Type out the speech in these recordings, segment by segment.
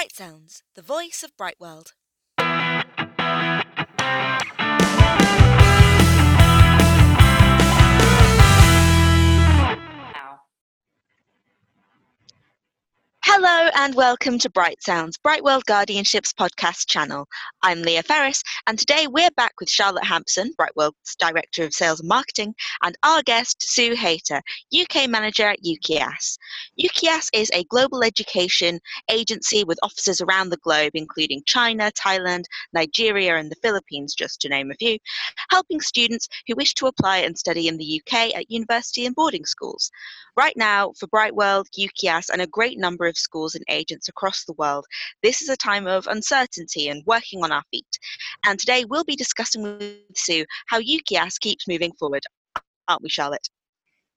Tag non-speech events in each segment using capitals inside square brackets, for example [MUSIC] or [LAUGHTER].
Bright Sounds, the voice of Bright Hello and welcome to Bright Sounds, Bright World Guardianship's podcast channel. I'm Leah Ferris, and today we're back with Charlotte Hamson, Bright World's Director of Sales and Marketing, and our guest, Su Hayter, UK Manager at UKEAS. UKEAS is a global education agency with offices around the globe, including China, Thailand, Nigeria, and the Philippines, just to name a few, helping students who wish to apply and study in the UK at university and boarding schools. Right now, for Bright World, UKEAS, and a great number of schools and agents across the world, this is a time of uncertainty and working on our feet. And today we'll be discussing with Su how UKEAS keeps moving forward. Aren't we, Charlotte?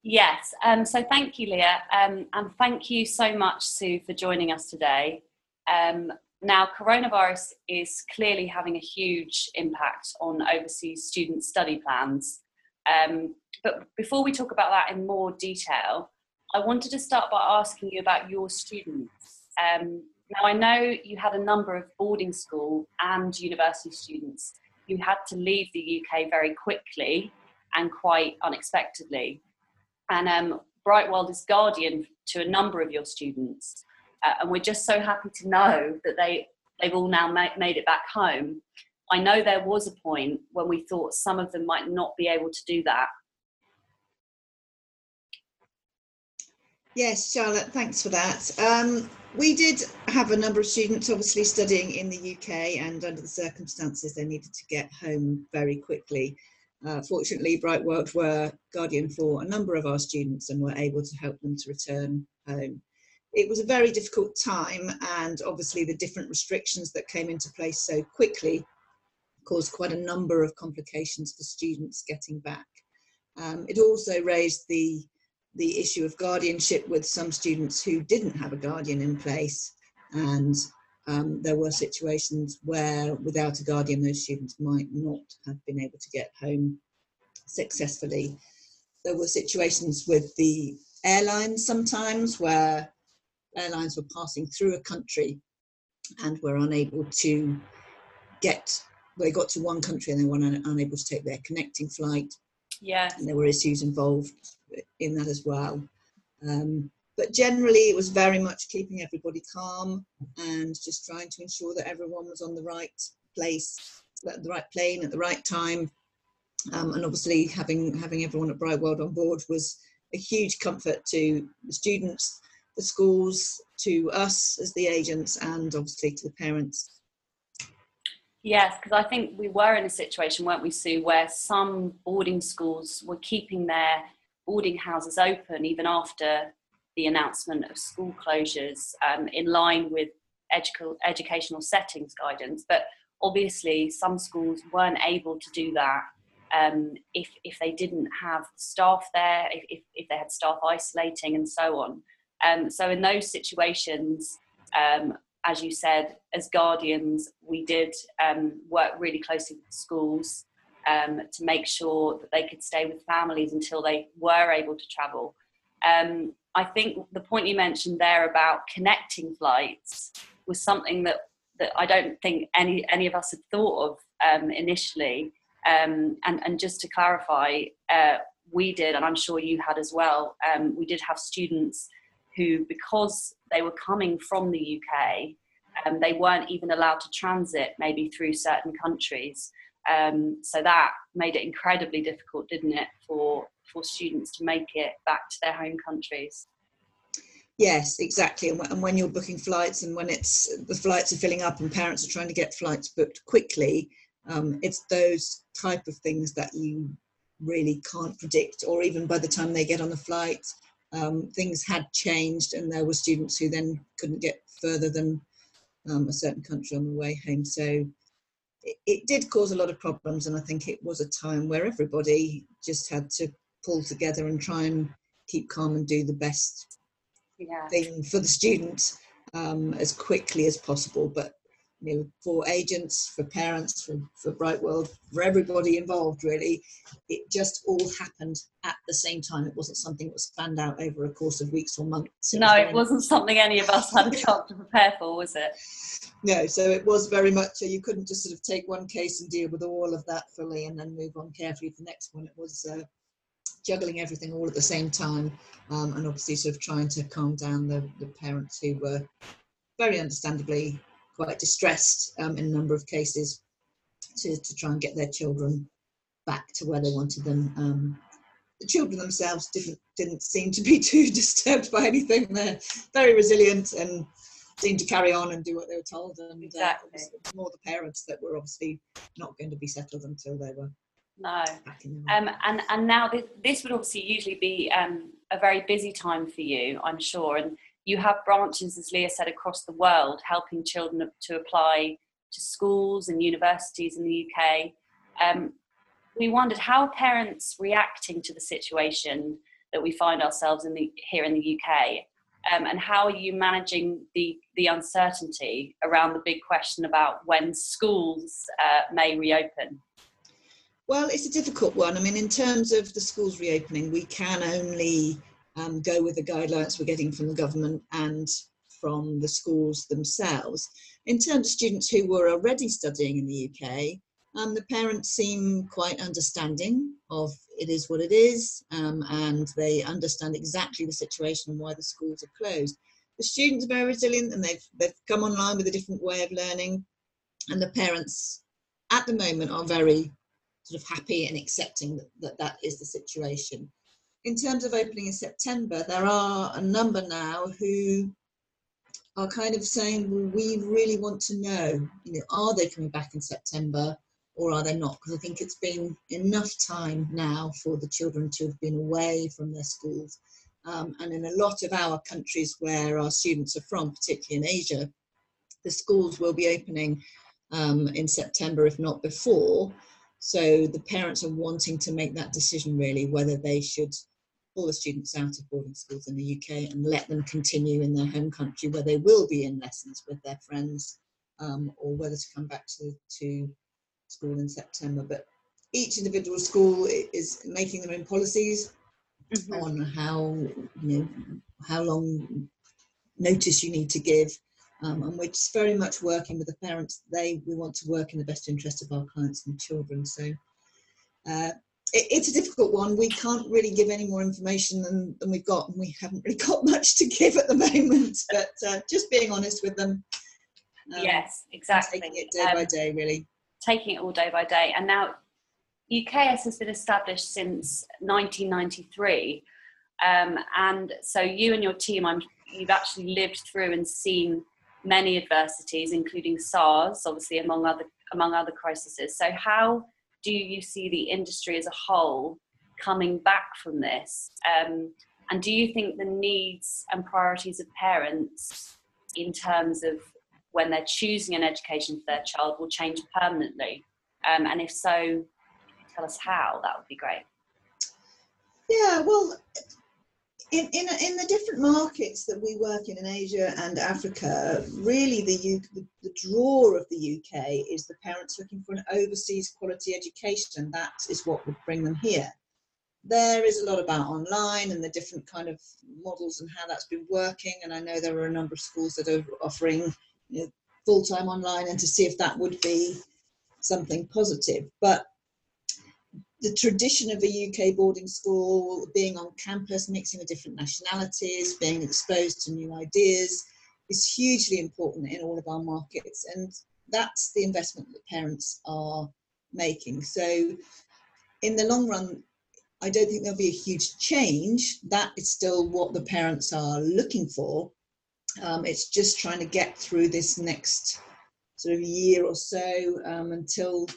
Yes, um, so thank you, Leah, um, and thank you so much, Su, for joining us today. Um, now, coronavirus is clearly having a huge impact on overseas student study plans. Um, but before we talk about that in more detail, I wanted to start by asking you about your students. Um, now, I know you had a number of boarding school and university students who had to leave the UK very quickly and quite unexpectedly. And um, Bright World is guardian to a number of your students. Uh, and we're just so happy to know that they, they've all now ma- made it back home. I know there was a point when we thought some of them might not be able to do that Yes, Charlotte, thanks for that. Um, we did have a number of students obviously studying in the UK and under the circumstances they needed to get home very quickly. Uh, fortunately, Bright World were guardian for a number of our students and were able to help them to return home. It was a very difficult time and obviously the different restrictions that came into place so quickly caused quite a number of complications for students getting back. Um, it also raised the the issue of guardianship with some students who didn't have a guardian in place and um, there were situations where without a guardian those students might not have been able to get home successfully. There were situations with the airlines sometimes where airlines were passing through a country and were unable to get, they got to one country and they were unable to take their connecting flight. Yeah. And there were issues involved in that as well. Um, but generally, it was very much keeping everybody calm and just trying to ensure that everyone was on the right place, the right plane at the right time. Um, and obviously, having having everyone at Bright World on board was a huge comfort to the students, the schools, to us as the agents, and obviously to the parents. Yes, because I think we were in a situation, weren't we, Su, where some boarding schools were keeping their boarding houses open even after the announcement of school closures um, in line with edu- educational settings guidance. But obviously, some schools weren't able to do that um, if, if they didn't have staff there, if, if, if, they had staff isolating, and so on. Um, so, in those situations, um, as you said, as guardians, we did um, work really closely with schools um, to make sure that they could stay with families until they were able to travel. Um, I think the point you mentioned there about connecting flights was something that, that I don't think any, any of us had thought of um, initially. Um, and, and just to clarify, uh, we did, and I'm sure you had as well, um, we did have students who, because they were coming from the UK, um, they weren't even allowed to transit maybe through certain countries. Um, so that made it incredibly difficult, didn't it, for for students to make it back to their home countries. Yes, exactly. And when you're booking flights and when it's the flights are filling up and parents are trying to get flights booked quickly, um, it's those type of things that you really can't predict. Or even by the time they get on the flight, um, things had changed, and there were students who then couldn't get further than um, a certain country on the way home. So it, it did cause a lot of problems, and I think it was a time where everybody just had to pull together and try and keep calm and do the best yeah. thing for the students um, as quickly as possible. But you know, for agents, for parents, for, for Bright World, for everybody involved, really, it just all happened at the same time. It wasn't something that was planned out over a course of weeks or months. It no, it wasn't something any of us had a [LAUGHS] chance to prepare for, was it? No, so it was very much, you couldn't just sort of take one case and deal with all of that fully and then move on carefully to the next one. It was uh, juggling everything all at the same time um, and obviously sort of trying to calm down the, the parents who were very understandably quite distressed um, in a number of cases to, to try and get their children back to where they wanted them. Um, the children themselves didn't didn't seem to be [LAUGHS] too disturbed by anything. They're very resilient and seemed to carry on and do what they were told. And uh, exactly. uh, it was more the parents that were obviously not going to be settled until they were. No. Um, and and now this, this would obviously usually be um, a very busy time for you, I'm sure. And you have branches, as Leah said, across the world, helping children to apply to schools and universities in the UK. Um, we wondered how parents reacting to the situation that we find ourselves in the here in the UK, um, and how are you managing the the uncertainty around the big question about when schools uh, may reopen? Well, it's a difficult one. I mean, in terms of the schools reopening, we can only um, go with the guidelines we're getting from the government and from the schools themselves. In terms of students who were already studying in the UK, um, the parents seem quite understanding of it is what it is, um, and they understand exactly the situation and why the schools are closed. The students are very resilient and they've, they've come online with a different way of learning, and the parents at the moment are very sort of happy and accepting that that, that is the situation in terms of opening in September, there are a number now who are kind of saying, well, we really want to know, you know, are they coming back in September or are they not? Because I think it's been enough time now for the children to have been away from their schools. Um, and in a lot of our countries where our students are from, particularly in Asia, the schools will be opening um, in September, if not before. So the parents are wanting to make that decision really whether they should all the students out of boarding schools in the UK and let them continue in their home country where they will be in lessons with their friends um, or whether to come back to, to school in September. But each individual school is making their own policies mm-hmm. on how, you know, how long notice you need to give. Um, and we're just very much working with the parents. They we want to work in the best interest of our clients and children. So uh, it, it's a difficult one. We can't really give any more information than, than we've got, and we haven't really [LAUGHS] got much to give at the moment. But uh, just being honest with them. Um, yes, exactly. Taking it day um, by day, really. Taking it all day by day. And now, UKEAS has been established since 1993. Um, and so you and your team, I'm, you've actually lived through and seen many adversities, including SARS, obviously among other among other crises. So how do you see the industry as a whole coming back from this? Um, and do you think the needs and priorities of parents in terms of when they're choosing an education for their child will change permanently? Um, and if so, tell us how, that would be great. Yeah, well, in, in, in the different markets that we work in in Asia and Africa, really the, U, the, the draw of the UK is the parents looking for an overseas quality education. That is what would bring them here. There is a lot about online and the different kind of models and how that's been working. And I know there are a number of schools that are offering you know, full-time online and to see if that would be something positive. But the tradition of a UK boarding school, being on campus, mixing with different nationalities, being exposed to new ideas is hugely important in all of our markets. And that's the investment that parents are making. So, in the long run, I don't think there'll be a huge change. That is still what the parents are looking for. Um, it's just trying to get through this next sort of year or so um, until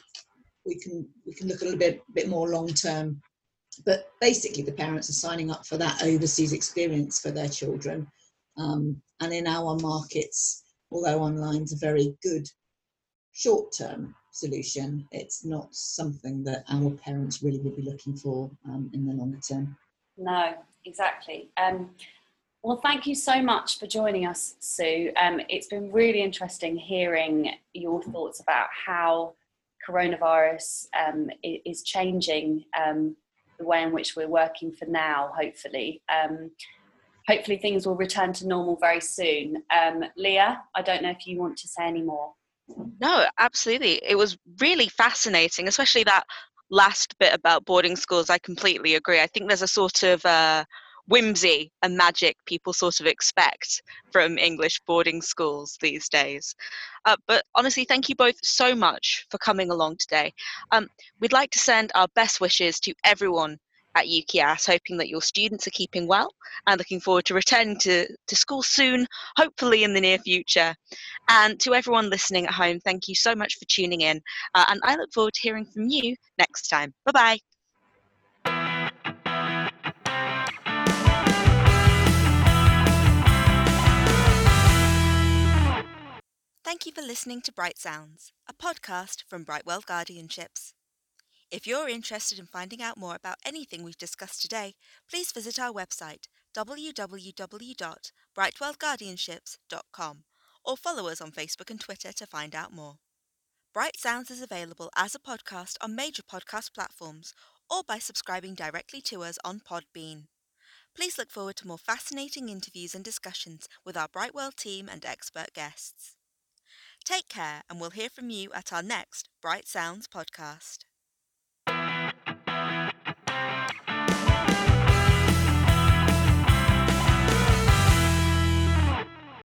we can we can look a little bit bit more long term. But basically, the parents are signing up for that overseas experience for their children. Um, and in our markets, although online is a very good short term solution, it's not something that our parents really would be looking for um, in the longer term. No, exactly. Um, Well, thank you so much for joining us, Su. Um, it's been really interesting hearing your thoughts about how coronavirus um, is changing um, the way in which we're working for now, hopefully. Um, hopefully, things will return to normal very soon. Um, Leah, I don't know if you want to say any more. No, absolutely. It was really fascinating, especially that last bit about boarding schools. I completely agree. I think there's a sort of uh, whimsy and magic people sort of expect from English boarding schools these days. Uh, but honestly, thank you both so much for coming along today. Um, we'd like to send our best wishes to everyone at UKEAS, hoping that your students are keeping well and looking forward to returning to, to school soon, hopefully in the near future. And to everyone listening at home, thank you so much for tuning in. Uh, and I look forward to hearing from you next time. Bye bye. Thank you for listening to Bright Sounds, a podcast from Bright World Guardianships. If you're interested in finding out more about anything we've discussed today, please visit our website www.brightworldguardianships.com or follow us on Facebook and Twitter to find out more. Bright Sounds is available as a podcast on major podcast platforms or by subscribing directly to us on Podbean. Please look forward to more fascinating interviews and discussions with our Brightwell team and expert guests. Take care, and we'll hear from you at our next Bright Sounds podcast.